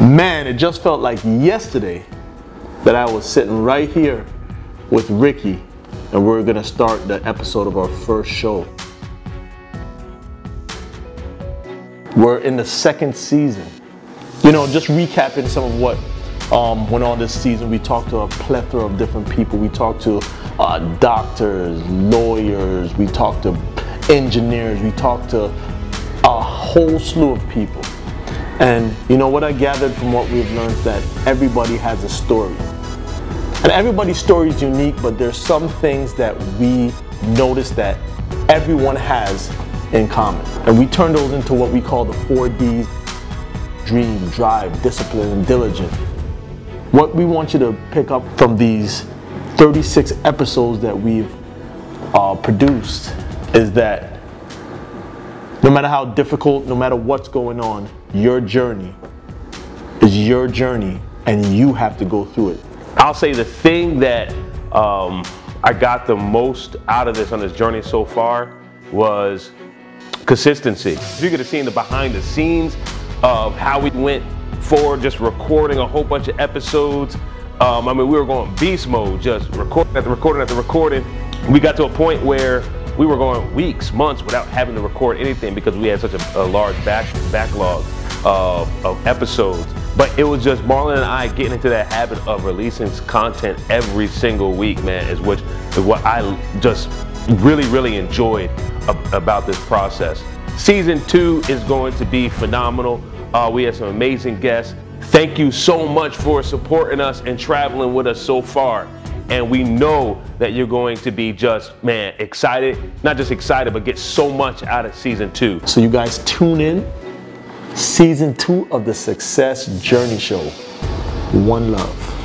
Man, it just felt like yesterday that I was sitting right here with Ricky and we're gonna start the episode of our first show. We're in the second season. You know, just recapping some of what um, went on this season, we talked to a plethora of different people. We talked to uh, doctors, lawyers, we talked to engineers, we talked to a whole slew of people. And you know what I gathered from what we've learned that everybody has a story. And everybody's story is unique, but there's some things that we notice that everyone has in common. And we turn those into what we call the four Ds dream, drive, discipline, and diligence. What we want you to pick up from these 36 episodes that we've uh, produced is that no matter how difficult, no matter what's going on, your journey is your journey and you have to go through it. I'll say the thing that um, I got the most out of this on this journey so far was consistency. If you could have seen the behind the scenes of how we went forward, just recording a whole bunch of episodes. Um, I mean, we were going beast mode, just recording after recording after recording. We got to a point where we were going weeks, months without having to record anything because we had such a, a large back, backlog of, of episodes. But it was just Marlon and I getting into that habit of releasing content every single week, man, is which is what I just really, really enjoyed about this process. Season two is going to be phenomenal. Uh, we have some amazing guests. Thank you so much for supporting us and traveling with us so far. And we know that you're going to be just, man, excited. Not just excited, but get so much out of season two. So, you guys tune in. Season two of the Success Journey Show. One love.